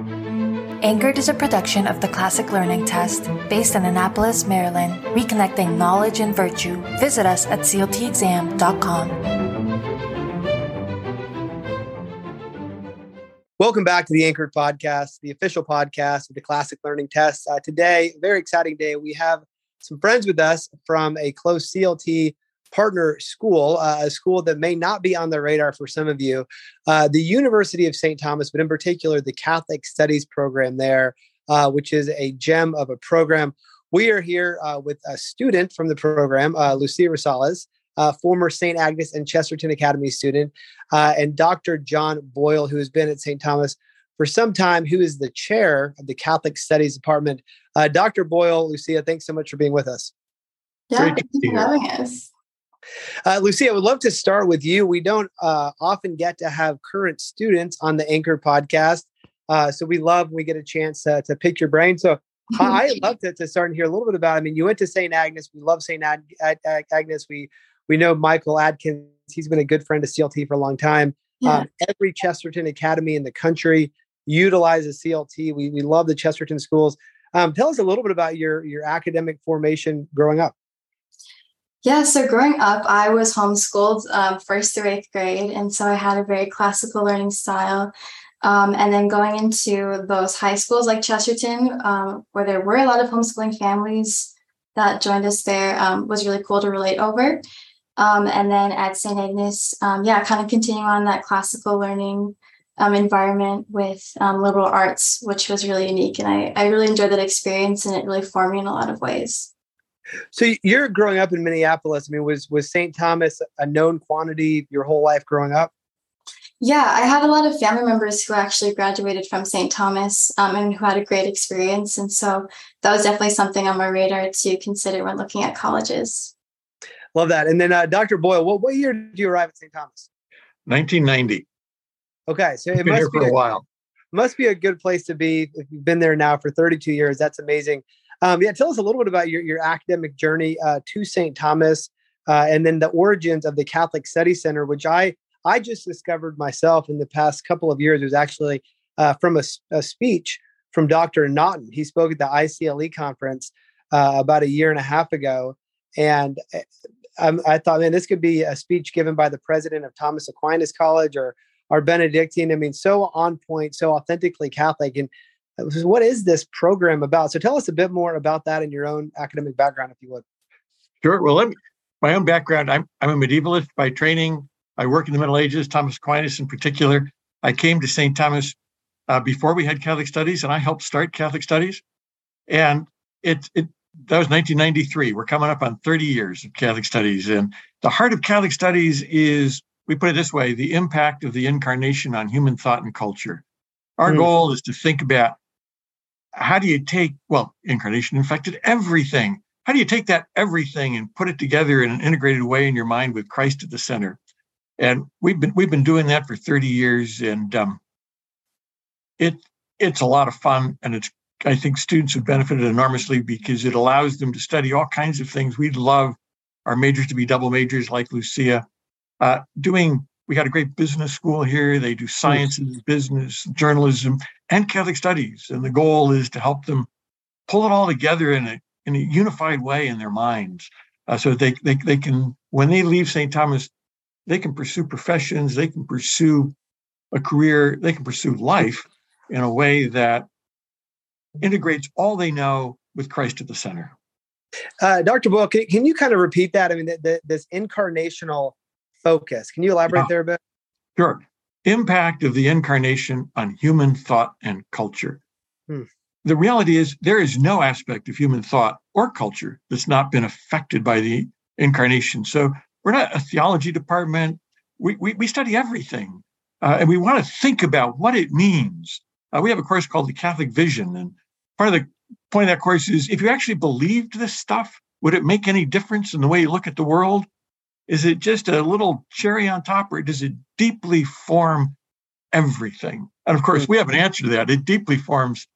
Anchored is a production of the Classic Learning Test based in Annapolis, Maryland, reconnecting knowledge and virtue. Visit us at cltexam.com. Welcome back to the Anchored Podcast, the official podcast of the Classic Learning Test. Uh, today, very exciting day. We have some friends with us from a close CLT partner school, uh, a school that may not be on the radar for some of you, uh, the University of St. Thomas, but in particular the Catholic Studies program there, uh, which is a gem of a program. We are here uh, with a student from the program, uh, Lucia Rosales. Uh, former St. Agnes and Chesterton Academy student, and Dr. John Boyle, who has been at St. Thomas for some time, who is the chair of the Catholic Studies Department. Dr. Boyle, Lucia, thanks so much for being with us. Yeah, thanks for having us. Uh, Lucia, I would love to start with you. We don't uh, often get to have current students on the Anchor podcast. Uh, so we love when we get a chance to pick your brain. So I love to, to start and hear a little bit about. I mean, you went to St. Agnes. We love St. Ag- Ag- Agnes. We we know Michael Adkins. He's been a good friend to CLT for a long time. Yeah. Um, every Chesterton Academy in the country utilizes CLT. We we love the Chesterton schools. Um, tell us a little bit about your your academic formation growing up. Yeah, so growing up, I was homeschooled um, first through eighth grade. And so I had a very classical learning style. Um, and then going into those high schools like Chesterton, um, where there were a lot of homeschooling families that joined us there, um, was really cool to relate over. Um, and then at St. Agnes, um, yeah, kind of continuing on that classical learning environment with liberal arts, which was really unique. And I, I really enjoyed that experience and it really formed me in a lot of ways. So you're growing up in Minneapolis. I mean, was was St. Thomas a known quantity your whole life growing up? Yeah, I had a lot of family members who actually graduated from St. Thomas um, and who had a great experience, and so that was definitely something on my radar to consider when looking at colleges. Love that. And then, uh, Dr. Boyle, what what year did you arrive at St. Thomas? 1990. Okay, so it been must here be for a, a while. Must be a good place to be if you've been there now for 32 years. That's amazing. Um, yeah, tell us a little bit about your, your academic journey uh, to St. Thomas uh, and then the origins of the Catholic Study Center, which I I just discovered myself in the past couple of years. It was actually uh, from a, a, speech from Dr. Naughton. He spoke at the ICLE conference uh, about a year and a half ago, and eh, I, I thought, man, this could be a speech given by the president of Thomas Aquinas College or our Benedictine. I mean, so on point, so authentically Catholic. And what is this program about? So tell us a bit more about that in your own academic background, if you would. Sure. Well, let me, my own background, I'm, I'm a medievalist by training. I work in the Middle Ages, Thomas Aquinas in particular. I came to St. Thomas uh, before we had Catholic studies, and I helped start Catholic studies. And it, it that was 1993. We're coming up on 30 years of Catholic studies. And the heart of Catholic studies is, we put it this way, the impact of the incarnation on human thought and culture. Our mm. goal is to think about how do you take, well, incarnation infected everything. How do you take that everything and put it together in an integrated way in your mind with Christ at the center? And we've been we've been doing that for 30 years, and um, it it's a lot of fun, and it's I think students have benefited enormously because it allows them to study all kinds of things. We'd love our majors to be double majors like Lucia. Uh, doing we got a great business school here. They do sciences, business, journalism, and Catholic studies. And the goal is to help them pull it all together in a, in a unified way in their minds. Uh, so they, they, they can, when they leave St. Thomas, they can pursue professions, they can pursue a career, they can pursue life in a way that integrates all they know with Christ at the center. Uh, Dr. Boyle, can, can, you kind of repeat that? I mean, the, the, this incarnational focus. Can you elaborate yeah. there a bit? Sure. Impact of the incarnation on human thought and culture. Hmm. The reality is, there is no aspect of human thought or culture that's not been affected by the incarnation. So we're not a theology department. We, we, we study everything. Uh, and we want to think about what it means. Uh, we have a course called the Catholic Vision. And part of the point of that course is if you actually believed this stuff, would it make any difference in the way you look at the world? Is it just a little cherry on top, or does it deeply form everything? And of course, we have an mm-hmm. answer to that. It deeply forms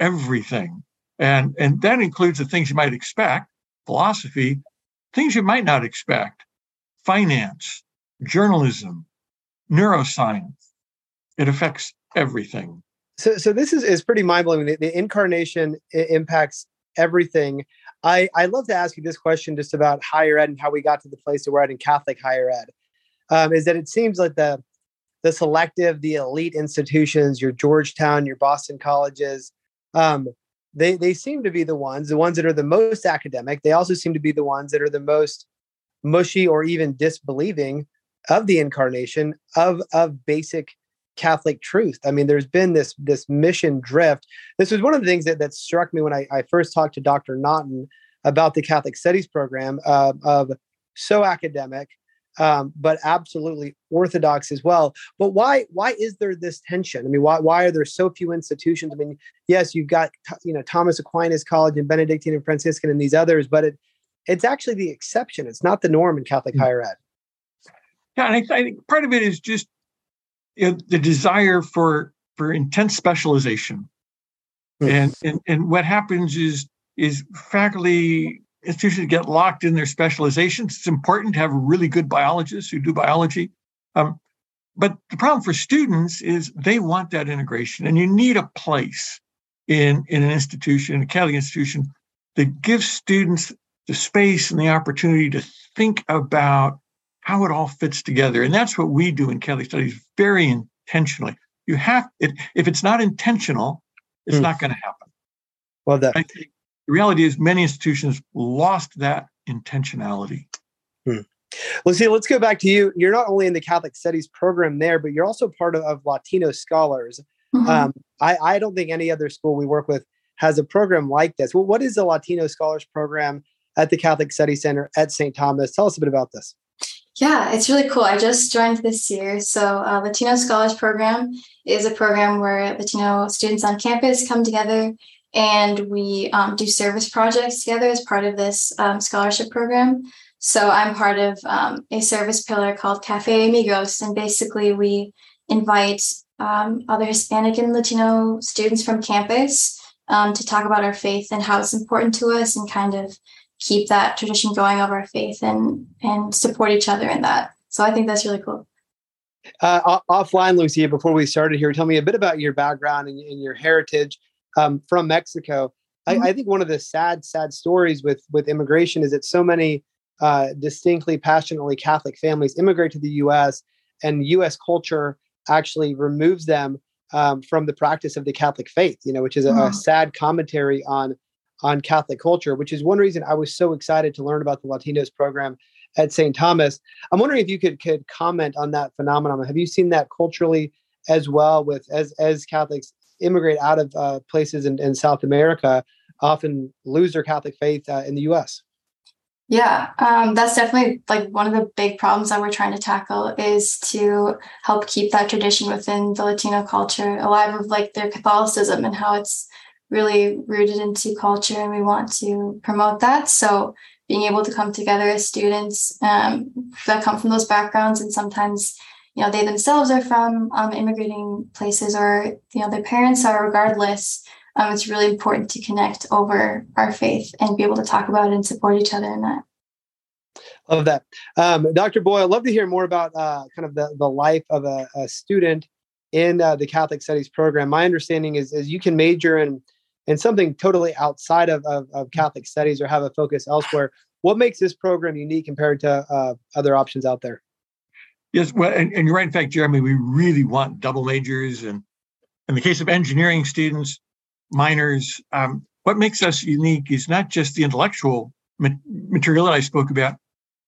everything. And, and that includes the things you might expect, philosophy, things you might not expect, finance, journalism, neuroscience. It affects everything. So, so this is, is pretty mind blowing. The, the, incarnation impacts everything. I, I'd love to ask you this question just about higher ed and how we got to the place that we're at in Catholic higher ed. Um, is that it seems like the the selective, the elite institutions, your Georgetown, your Boston colleges, um, they they seem to be the ones, the ones that are the most academic. They also seem to be the ones that are the most mushy or even disbelieving of the incarnation of of basic Catholic truth. I mean, there's been this this mission drift. This was one of the things that that struck me when I, I first talked to Dr. Naughton about the Catholic Studies program uh, of so academic, um, but absolutely orthodox as well. But why why is there this tension? I mean, why why are there so few institutions? I mean, yes, you've got you know Thomas Aquinas College and Benedictine and Franciscan and these others, but it it's actually the exception. It's not the norm in Catholic mm-hmm. higher ed. Yeah, and I, I, think part of it is just you know, the desire for for intense specialization, mm-hmm. and, and and what happens is is faculty institutions get locked in their specializations. It's important to have really good biologists who do biology. Um, but the problem for students is they want that integration, and you need a place in, in an institution, a Catholic institution, that gives students the space and the opportunity to think about how it all fits together. And that's what we do in Catholic studies very intentionally. You have it, if it's not intentional, it's mm. not going to happen. Well, that i the reality is many institutions lost that intentionality. Hmm. Well, see, let's go back to you. You're not only in the Catholic Studies program there, but you're also part of, of Latino Scholars. Mm-hmm. Um, I, I, don't think any other school we work with has a program like this. Well, what is the Latino Scholars program at the Catholic Study Center at St. Thomas? Tell us a bit about this. Yeah, it's really cool. I just joined this year. So, uh, Latino Scholars Program is a program where Latino students on campus come together and we um, do service projects together as part of this um, scholarship program. So I'm part of um, a service pillar called Cafe Amigos, and basically we invite um, other Hispanic and Latino students from campus um, to talk about our faith and how it's important to us, and kind of keep that tradition going of our faith and and support each other in that. So I think that's really cool. Uh, offline, Lucia, before we started here, tell me a bit about your background and, and your heritage um, from Mexico. Mm-hmm. I, I, think one of the sad, sad stories with with immigration is that so many uh, distinctly, passionately Catholic families immigrate to the U.S. and U.S. culture actually removes them um, from the practice of the Catholic faith. You know, which is a, mm-hmm. a sad commentary on on Catholic culture. Which is one reason I was so excited to learn about the Latinos program at St. Thomas. I'm wondering if you could could comment on that phenomenon. Have you seen that culturally as well with as as Catholics immigrate out of uh, places in, in, South America often lose their Catholic faith uh, in the U.S. Yeah, um, that's definitely like one of the big problems that we're trying to tackle is to help keep that tradition within the Latino culture alive of like their Catholicism and how it's really rooted into culture, and we want to promote that. So being able to come together as students um, that come from those backgrounds and sometimes you know they themselves are from um, immigrating places or you know their parents are regardless um, it's really important to connect over our faith and be able to talk about it and support each other in that. Love that. Um, dr boyle i'd love to hear more about uh, kind of the, the life of a, a student in uh, the catholic studies program. My understanding is, is you can major in in something totally outside of, of, of catholic studies or have a focus elsewhere what makes this program unique compared to uh, other options out there Yes, well, and, and, you're right. In fact, Jeremy, we really want double majors, and in the case of engineering students, minors, um, what makes us unique is not just the intellectual material that I spoke about.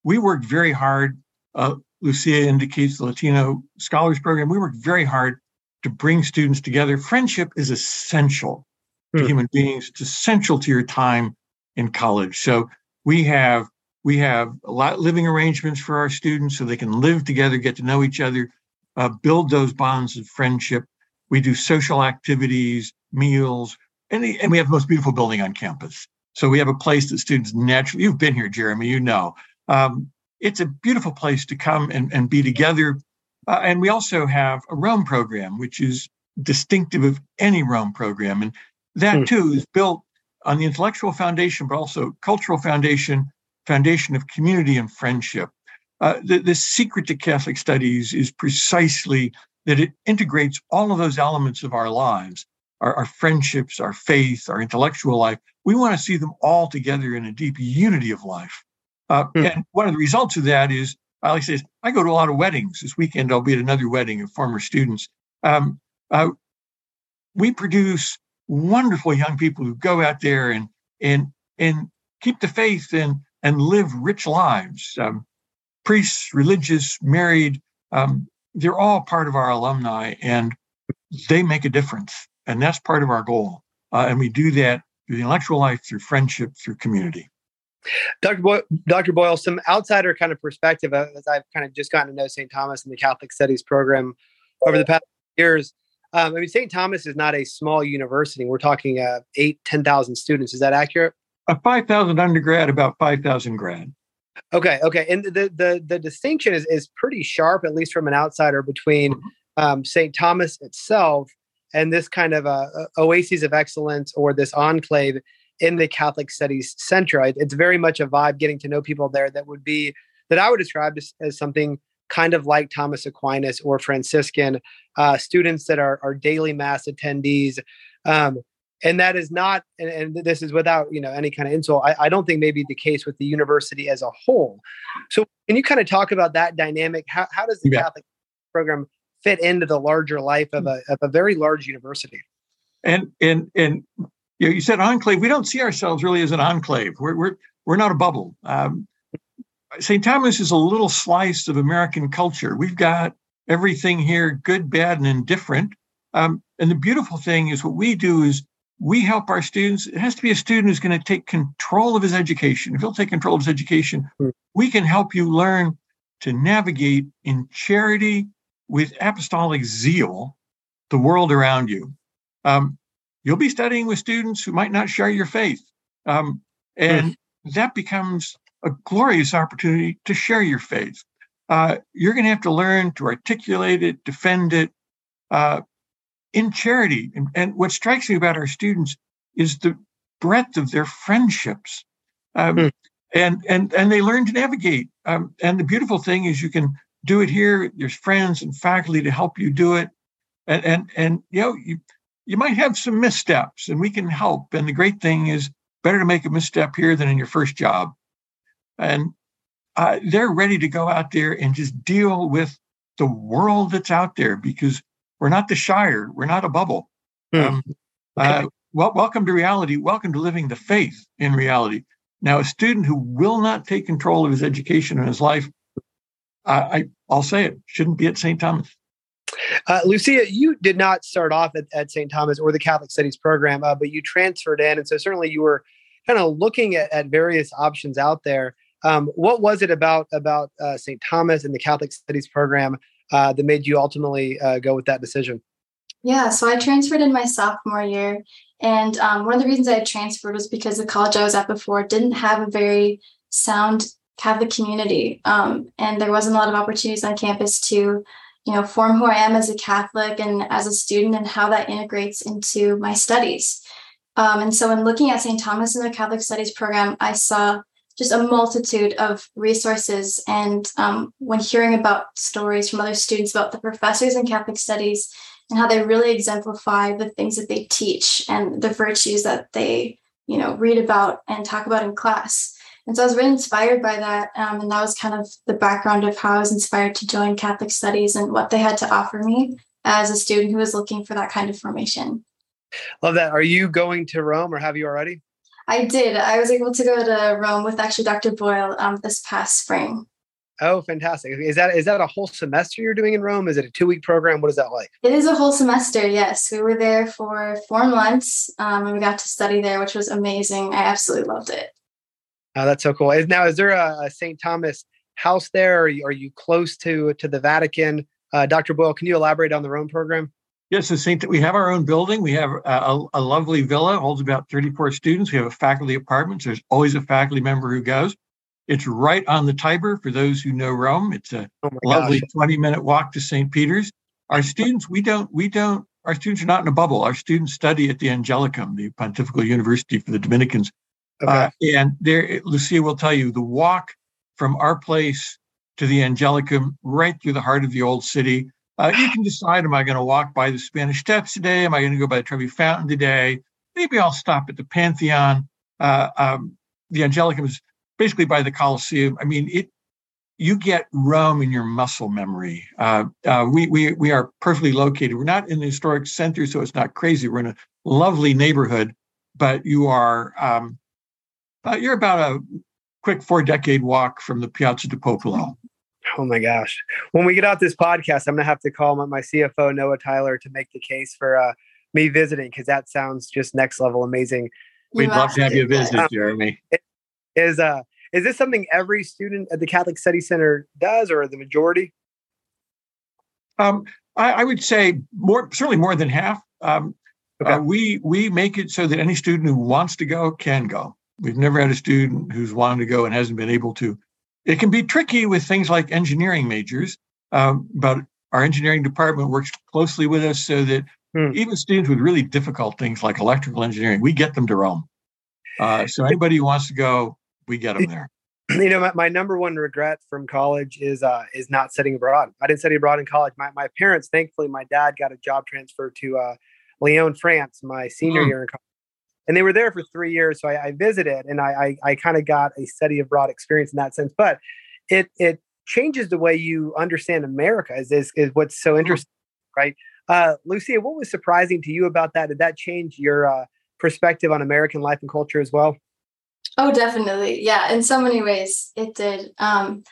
We worked very hard. Uh, Lucia indicates the Latino Scholars Program. We worked very hard to bring students together. Friendship is essential to hmm. human beings. It's essential to your time in college. So we have we have a lot living arrangements for our students so they can live together, get to know each other, uh, build those bonds of friendship. We do social activities, meals, and, the, and we have the most beautiful building on campus. So we have a place that students naturally, you've been here, Jeremy, you know. Um, it's a beautiful place to come and, and be together. Uh, and we also have a Rome program, which is distinctive of any Rome program. And that hmm. too is built on the intellectual foundation, but also cultural foundation foundation of community and friendship. Uh, the, the secret to Catholic studies is precisely that it integrates all of those elements of our lives, our, our friendships, our faith, our intellectual life. We want to see them all together in a deep unity of life. Uh, hmm. And one of the results of that is, Ali says, I go to a lot of weddings. This weekend, I'll be at another wedding of former students. Um, uh, we produce wonderful young people who go out there and and and keep the faith and and live rich lives. Um, priests, religious, married, um, they're all part of our alumni, and they make a difference, and that's part of our goal. Uh, and we do that through the intellectual life, through friendship, through community. Dr. Boyle, Dr. Boyle, some outsider kind of perspective uh, as I've kind of just gotten to know St. Thomas and the Catholic Studies program over the past years. Um, I mean, St. Thomas is not a small university. We're talking uh, eight, 10,000 students. Is that accurate? A 5,000 undergrad, about 5,000 grad. Okay, okay. And the, the, the distinction is, is pretty sharp, at least from an outsider, between mm-hmm. um, St. Thomas itself and this kind of uh, oasis of excellence or this enclave in the Catholic Studies Center. It's very much a vibe getting to know people there that would be, that I would describe as, as something kind of like Thomas Aquinas or Franciscan, uh, students that are, are daily mass attendees. Um, and that is not, and, and, this is without you know any kind of insult. I, I, don't think maybe the case with the university as a whole. So, can you kind of talk about that dynamic? How, how does the yeah. Catholic program fit into the larger life of a, of a very large university? And and and you, know, you said enclave. We don't see ourselves really as an enclave. We're we're we're not a bubble. Um, St. Thomas is a little slice of American culture. We've got everything here, good, bad, and indifferent. Um, and the beautiful thing is what we do is we help our students. It has to be a student who's going to take control of his education. If he'll take control of his education, mm. we can help you learn to navigate in charity with apostolic zeal the world around you. Um, you'll be studying with students who might not share your faith. Um, and mm. that becomes a glorious opportunity to share your faith. Uh, you're going to have to learn to articulate it, defend it uh, in charity. And, and, what strikes me about our students is the breadth of their friendships. Um, hmm. And and and they learn to navigate. Um, and the beautiful thing is you can do it here. There's friends and faculty to help you do it. And and and you know you you might have some missteps, and we can help. And the great thing is better to make a misstep here than in your first job and uh, they're ready to go out there and just deal with the world that's out there because we're not the Shire, we're not a bubble. Hmm. Um, uh, well, welcome to reality. Welcome to living the faith in reality. Now, a student who will not take control of his education and his life, uh, I, I'll say it, shouldn't be at St. Thomas. Uh, Lucia, you did not start off at, at St. Thomas or the Catholic Studies program, uh, but you transferred in. And so certainly you were kind of looking at, at various options out there. Um, what was it about about uh, St. Thomas and the Catholic Studies program uh, that made you ultimately uh, go with that decision? Yeah, so I transferred in my sophomore year, and um, one of the reasons I transferred was because the college I was at before didn't have a very sound Catholic community, um, and there wasn't a lot of opportunities on campus to, you know, form who I am as a Catholic and as a student, and how that integrates into my studies. Um, and so, in looking at St. Thomas and the Catholic Studies program, I saw just a multitude of resources. And um, when hearing about stories from other students about the professors in Catholic studies and how they really exemplify the things that they teach and the virtues that they, you know, read about and talk about in class. And so I was really inspired by that. Um, and that was kind of the background of how I was inspired to join Catholic studies and what they had to offer me as a student who was looking for that kind of formation. Love that. Are you going to Rome or have you already? I did. I was able to go to Rome with actually Dr. Boyle um, this past spring. Oh, fantastic! Is that is that a whole semester you're doing in Rome? Is it a two week program? What is that like? It is a whole semester. Yes, we were there for four months, um, and we got to study there, which was amazing. I absolutely loved it. Oh, that's so cool. Now, is there a, a St. Thomas house there? Are you, are you close to to the Vatican? Uh, Dr. Boyle, can you elaborate on the Rome program? Yes, the Saint. We have our own building. We have a, a, lovely villa, holds about 34 students. We have a faculty apartment. So there's always a faculty member who goes. It's right on the Tiber for those who know Rome. It's a oh lovely 20 minute walk to St. Peter's. Our students, we don't, we don't, our students are not in a bubble. Our students study at the Angelicum, the Pontifical University for the Dominicans. Okay. Uh, and there, Lucia will tell you the walk from our place to the Angelicum, right through the heart of the old city, Uh, you can decide: Am I going to walk by the Spanish Steps today? Am I going to go by the Trevi Fountain today? Maybe I'll stop at the Pantheon. Uh, um, the Angelicum is basically by the Colosseum. I mean, it. You get Rome in your muscle memory. Uh, uh, we we we are perfectly located. We're not in the historic center, so it's not crazy. We're in a lovely neighborhood, but you are um, uh, you're about a quick four decade walk from the Piazza di Popolo. Oh my gosh. When we get out this podcast, I'm going to have to call my, my CFO, Noah Tyler, to make the case for uh, me visiting because that sounds just next level amazing. We'd love to have you visit, um, Jeremy. Is, uh, is this something every student at the Catholic Study Center does or the majority? Um, I, I, would say more, certainly more than half. Um, okay. uh, we, we make it so that any student who wants to go can go. We've never had a student who's wanted to go and hasn't been able to. It can be tricky with things like engineering majors, um, but our engineering department works closely with us so that hmm. even students with really difficult things like electrical engineering, we get them to Rome. Uh, so anybody who wants to go, we get them there. You know, my, my number one regret from college is uh, is not studying abroad. I didn't study abroad in college. My my parents, thankfully, my dad got a job transfer to uh, Lyon, France, my senior hmm. year in college and they were there for three years. So I, I visited and I, I, I kind of got a study abroad experience in that sense. But it it changes the way you understand America is is, is what's so mm-hmm. interesting, right? Uh, Lucia, what was surprising to you about that? Did that change your uh, perspective on American life and culture as well? Oh, definitely. Yeah, in so many ways it did. Um,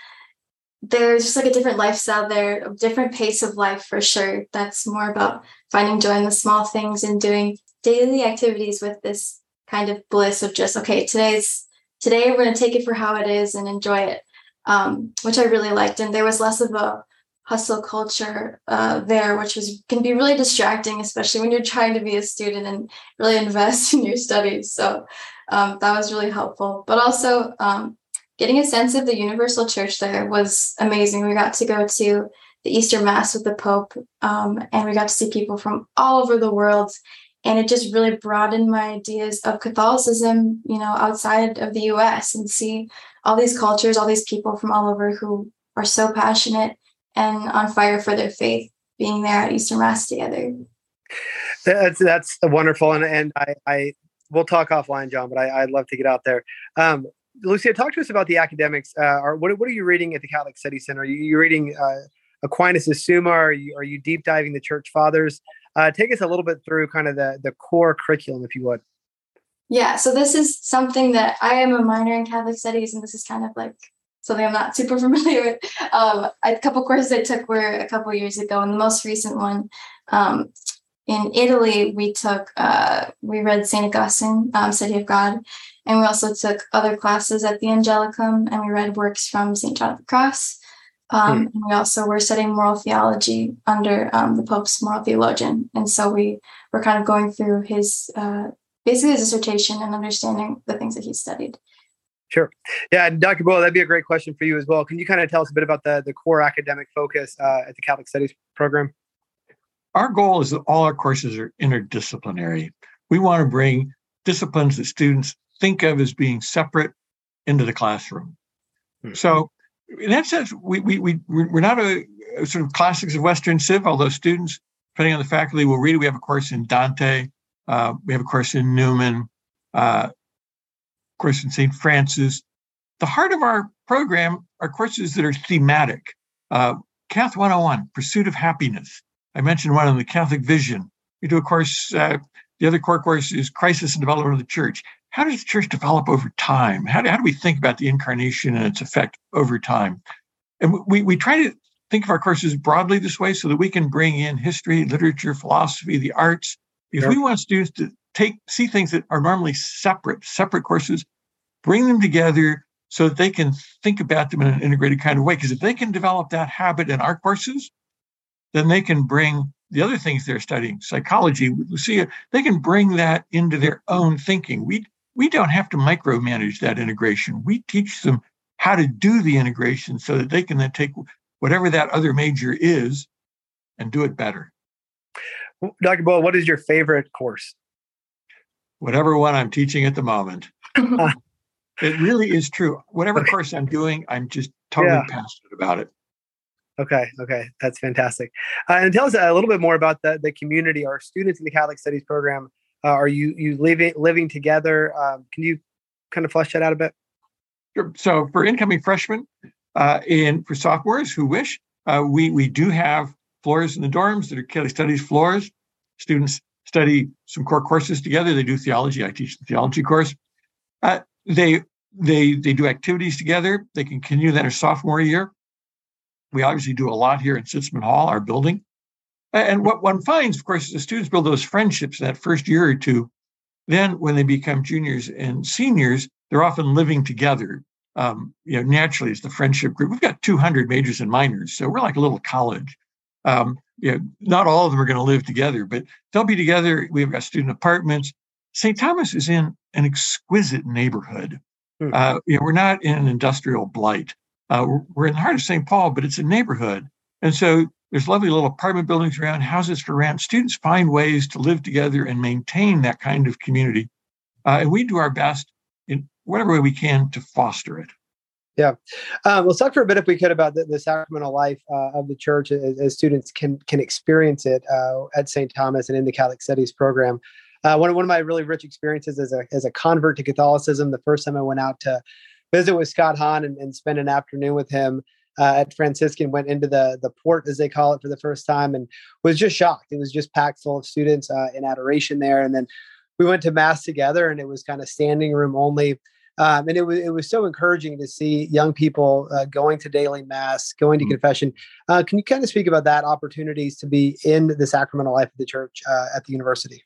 there's just like a different lifestyle there, a different pace of life for sure. That's more about finding joy in the small things and doing daily activities with this kind of bliss of just okay today's today we're going to take it for how it is and enjoy it um, which i really liked. And there was less of a hustle culture uh, there which was can be really distracting especially when you're trying to be a student and really invest in your studies. So um, that was really helpful. But also um, getting a sense of the universal church there was amazing. We got to go to the easter mass with the pope um, and we got to see people from all over the world and it just really broadened my ideas of Catholicism, you know, outside of the US and see all these cultures, all these people from all over who are so passionate and on fire for their faith being there at Easter Mass together. That's that's wonderful. And and I, I we'll talk offline, John, but I, would love to get out there. Um, Lucia, talk to us about the academics. Uh, or what, what are you reading at the Catholic Study Center? Are you, you reading uh, Aquinas' Summa? Are you, are you deep diving the Church Fathers? Uh, take us a little bit through kind of the, the core curriculum, if you would. Yeah, so this is something that I am a minor in Catholic studies, and this is kind of like something I'm not super familiar with. Um, a couple courses I took were a couple years ago, and the most recent one um, in Italy, we took uh, we read Saint Augustine, um, City of God, and we also took other classes at the Angelicum, and we read works from Saint John of the Cross. Um, mm. And we also were studying moral theology under um, the Pope's moral theologian. And so we were kind of going through his uh, basically his dissertation and understanding the things that he studied. Sure. Yeah, and Dr. Boyle, that'd be a great question for you as well. Can you kind of tell us a bit about the, the core academic focus uh, at the Catholic Studies program? Our goal is that all our courses are interdisciplinary. We want to bring disciplines that students think of as being separate into the classroom. Hmm. So in that sense, we, we, we, we're not a, a, sort of classics of Western Civ, although students, depending on the faculty, will read it. We have a course in Dante, uh, we have a course in Newman, uh, course in St. Francis. The heart of our program are courses that are thematic. Uh, Cath 101, Pursuit of Happiness. I mentioned one on the Catholic Vision. We do a course, uh, the other core course is Crisis and Development of the Church how does the church develop over time? How do, how do we think about the incarnation and its effect over time? And we, we try to think of our courses broadly this way so that we can bring in history, literature, philosophy, the arts, because we want students to take see things that are normally separate, separate courses, bring them together so that they can think about them in an integrated kind of way. Because if they can develop that habit in our courses, then they can bring the other things they're studying, psychology with Lucia, they can bring that into their own thinking. We we don't have to micromanage that integration. We teach them how to do the integration so that they can then take whatever that other major is and do it better. Dr. Boyle, what is your favorite course? Whatever one I'm teaching at the moment. it really is true. Whatever course I'm doing, I'm just totally yeah. passionate about it. Okay, okay, that's fantastic. Uh, and tell us a little bit more about the the community. Our students in the Catholic Studies program uh, are you you living living together? Um, can you kind of flesh that out a bit? Sure. So for incoming freshmen uh, and for sophomores who wish, uh, we we do have floors in the dorms that are Catholic Studies floors. Students study some core courses together. They do theology. I teach the theology course. Uh, they they they do activities together. They can continue that in sophomore year. We obviously do a lot here in Sitzmann Hall, our building. And what one finds, of course, is the students build those friendships that first year or two. Then, when they become juniors and seniors, they're often living together. Um, you know, naturally, it's the friendship group. We've got 200 majors and minors, so we're like a little college. Um, you know, not all of them are going to live together, but they'll be together. We've got student apartments. St. Thomas is in an exquisite neighborhood. Hmm. Uh, you know, we're not in an industrial blight. Uh, we're in the heart of St. Paul, but it's a neighborhood, and so there's lovely little apartment buildings around, houses for rent. Students find ways to live together and maintain that kind of community. Uh, and we do our best in whatever way we can to foster it. Yeah. Um, let's talk for a bit, if we could, about the, the sacramental life uh, of the church as, as, students can can experience it uh, at St. Thomas and in the Catholic Studies program. Uh, one, one of my really rich experiences as a, as a convert to Catholicism, the first time I went out to visit with Scott Hahn and, and spend an afternoon with him uh, at Franciscan went into the the port as they call it for the first time and was just shocked. It was just packed full of students uh, in adoration there, and then we went to mass together, and it was kind of standing room only. Um, and it was it was so encouraging to see young people uh, going to daily mass, going to mm-hmm. confession. Uh, can you kind of speak about that opportunities to be in the sacramental life of the church uh, at the university?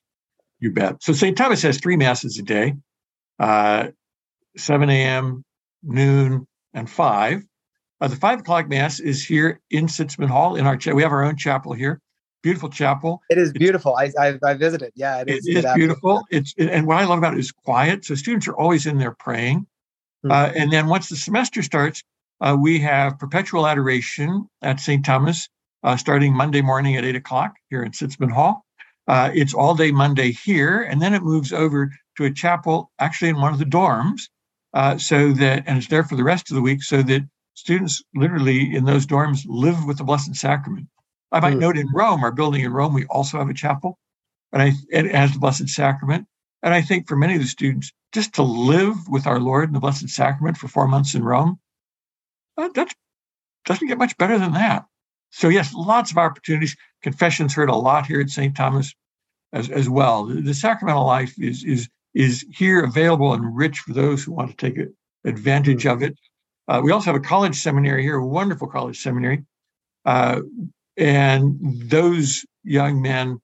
You bet. So St. Thomas has three masses a day, uh, 7 a.m., noon, and five. Uh, the five o'clock mass is here in Sitzmann Hall in our cha- we have our own chapel here. Beautiful chapel. It is beautiful. I, I, I visited. Yeah, it is, it is beautiful. It's and what I love about it is quiet. So students are always in there praying. Mm-hmm. Uh, and then once the semester starts, uh, we have perpetual adoration at St. Thomas uh, starting Monday morning at eight o'clock here in Sitzmann Hall. Uh, it's all day Monday here, and then it moves over to a chapel actually in one of the dorms, uh, so that and it's there for the rest of the week, so that students literally in those dorms live with the Blessed Sacrament. I might mm. note in Rome, our building in Rome, we also have a chapel, and I, it has the Blessed Sacrament. And I think for many of the students, just to live with our Lord in the Blessed Sacrament for four months in Rome, uh, that doesn't get much better than that. So yes, lots of opportunities. Confessions heard a lot here at St. Thomas as, as well. The, the sacramental life is is is here available and rich for those who want to take advantage of it. Uh, we also have a college seminary here, a wonderful college seminary. Uh, and those young men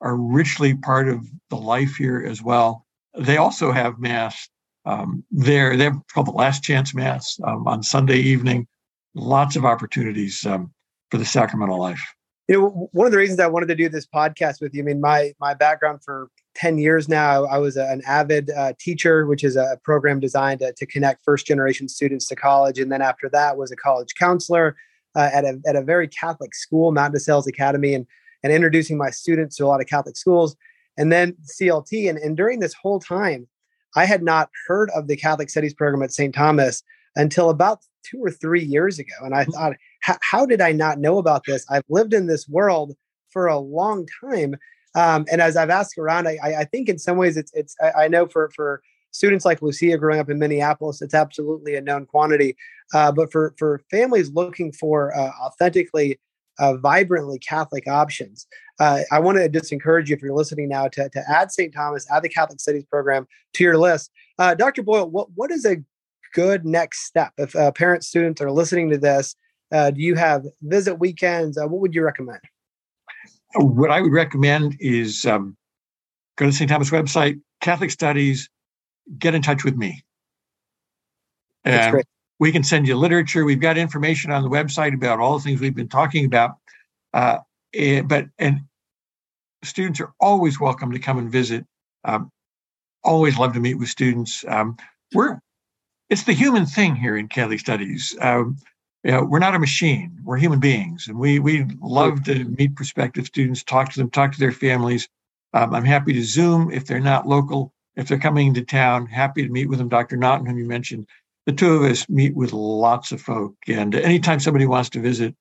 are richly part of the life here as well. They also have Mass um, there. They have called the Last Chance Mass um, on Sunday evening. Lots of opportunities um, for the sacramental life. You know, one of the reasons I wanted to do this podcast with you, I mean, my my background for 10 years now, I was an AVID uh, teacher, which is a program designed to, to, connect first generation students to college. And then after that was a college counselor uh, at, a, at a very Catholic school, Mount DeSales Academy, and, and introducing my students to a lot of Catholic schools. And then CLT. And, and during this whole time, I had not heard of the Catholic Studies program at St. Thomas until about two or three years ago. And I thought, how did I not know about this? I've lived in this world for a long time um, and as I've asked around, I, I, think in some ways it's it's I, I, know for for students like Lucia growing up in Minneapolis, it's absolutely a known quantity. Uh, but for for families looking for uh, authentically, uh, vibrantly Catholic options, uh, I want to just encourage you if you're listening now to to add St. Thomas, add the Catholic Studies program to your list. Uh, Dr. Boyle, what what is a good next step if uh, parents students are listening to this? do you have visit weekends? what would you recommend? What I would recommend is um, go to St. Thomas website, Catholic Studies, get in touch with me. That's great. We can send you literature. We've got information on the website about all the things we've been talking about. Uh, and, eh, but and students are always welcome to come and visit. Um, always love to meet with students. Um, we're it's the human thing here in Catholic Studies. Um, you know, we're not a machine. We're human beings, and we we love to meet prospective students, talk to them, talk to their families. Um, I'm happy to Zoom if they're not local. If they're coming into town, happy to meet with them. Dr. Naughton, whom you mentioned, the two of us meet with lots of folk, and anytime somebody wants to visit,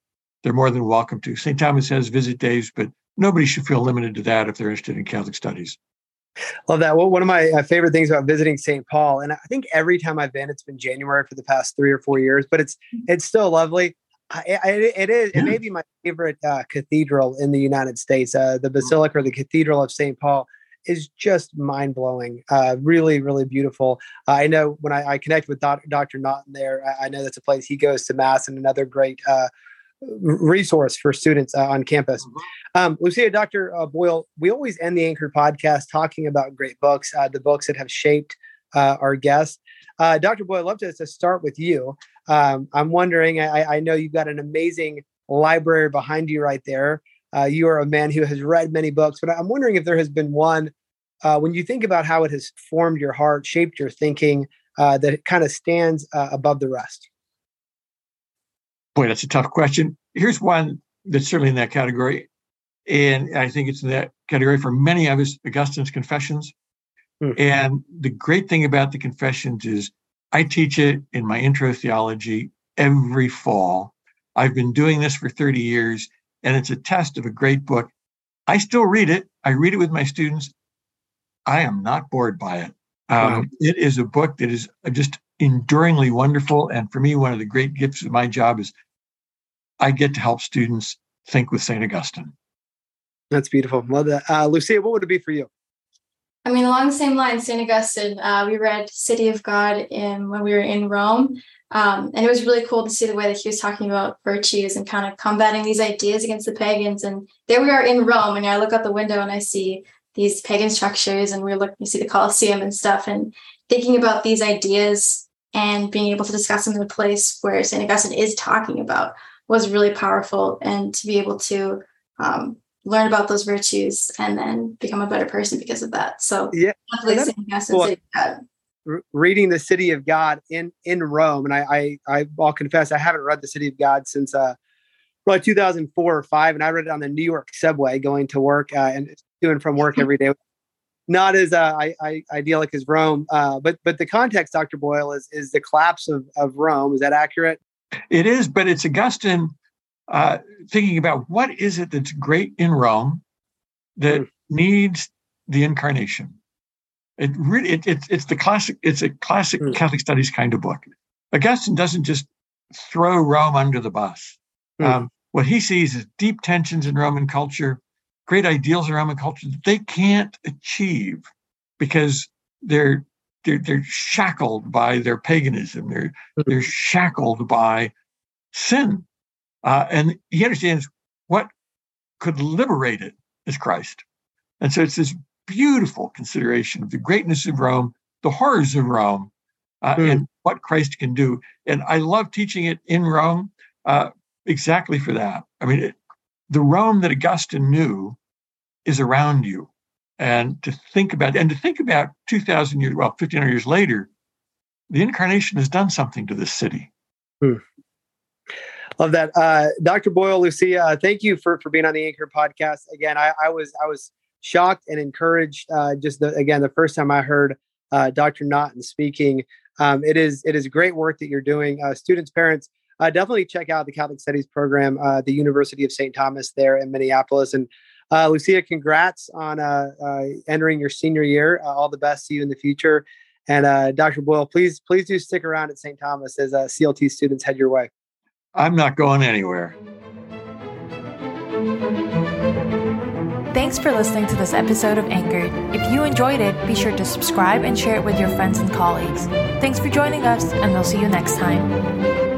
they're more than welcome to. St. Thomas has visit days, but nobody should feel limited to that if they're interested in Catholic studies. Love that. Well, one of my uh, favorite things about visiting St. Paul, and I think every time I've been, it's been January for the past three or four years, but it's it's still lovely. I, I, it is. It may be my favorite uh, cathedral in the United States. Uh, the Basilica or the Cathedral of St. Paul is just mind blowing. Uh, really, really beautiful. Uh, I know when I, I connect with Dr. Dr. Naughton there, I, I, know that's a place he goes to mass and another great uh, resource for students uh, on campus. Mm-hmm. Um, Lucia, Dr. Uh, Boyle, we always end the Anchor podcast talking about great books, uh, the books that have shaped our guests. Dr. Boyle, I'd love to, to start with you. Um, I'm wondering, I, I, know you've got an amazing library behind you right there. Uh, you are a man who has read many books, but I'm wondering if there has been one uh, when you think about how it has formed your heart, shaped your thinking, uh, that it kind of stands uh, above the rest. Boy, that's a tough question. Here's one that's certainly in that category, and I think it's in that category for many of us. Augustine's Confessions, hmm. and the great thing about the Confessions is I teach it in my intro theology every fall. I've been doing this for 30 years and it's a test of a great book. I still read it. I read it with my students. I am not bored by it. Um, wow. It is a book that is just enduringly wonderful. And for me, one of the great gifts of my job is I get to help students think with St. Augustine. That's beautiful. Love that. Uh, Lucia, what would it be for you? I mean, along the same lines, St. Augustine, uh, we read City of God in, when we were in Rome. Um, and it was really cool to see the way that he was talking about virtues and kind of combating these ideas against the pagans. And there we are in Rome, and I look out the window and I see these pagan structures, and we look, you see the Colosseum and stuff, and thinking about these ideas and being able to discuss them in a place where St. Augustine is talking about was really powerful. And to be able to um, learn about those virtues and then become a better person because of that. So yeah. Augustine, reading the City of God in in Rome, and I, I I'll confess I haven't read the City of God since uh probably 2004 or five, and I read it on the New York subway going to work uh, and doing from work every day. Not as uh, I, I, idyllic as Rome, uh, but but the context, Dr. Boyle, is is the collapse of of Rome. Is that accurate? It is, but it's Augustine uh, thinking about what is it that's great in Rome that mm. needs the incarnation. It really it, it, it's the classic. It's a classic mm. Catholic studies kind of book. Augustine doesn't just throw Rome under the bus. Mm. Um, what he sees is deep tensions in Roman culture, great ideals in Roman culture that they can't achieve because they're they're, they're shackled by their paganism. They're mm. they're shackled by sin, uh, and he understands what could liberate it is Christ. And so it's this beautiful consideration of the greatness of Rome, the horrors of Rome, uh, mm. and what Christ can do. And I love teaching it in Rome uh, exactly for that. I mean, it, the Rome that Augustine knew is around you. And to think about, and to think about 2,000 years, well, 1,500 years later, the incarnation has done something to this city. Mm. Love that, uh, Dr. Boyle, Lucia. thank you for for being on the Anchor podcast. Again, I, I was I was shocked and encouraged. Uh, just the, again, the first time I heard uh, Dr. Naughton speaking, um, it is it is great work that you're doing. Uh, students, parents, uh, definitely check out the Catholic Studies program, the University of St. Thomas there in Minneapolis. And uh, Lucia, congrats on uh, uh, entering your senior year. Uh, all the best to you in the future. And Dr. Boyle, please please do stick around at St. Thomas as CLT students head your way. I'm not going anywhere. Thanks for listening to this episode of Anchored. If you enjoyed it, be sure to subscribe and share it with your friends and colleagues. Thanks for joining us, and we'll see you next time.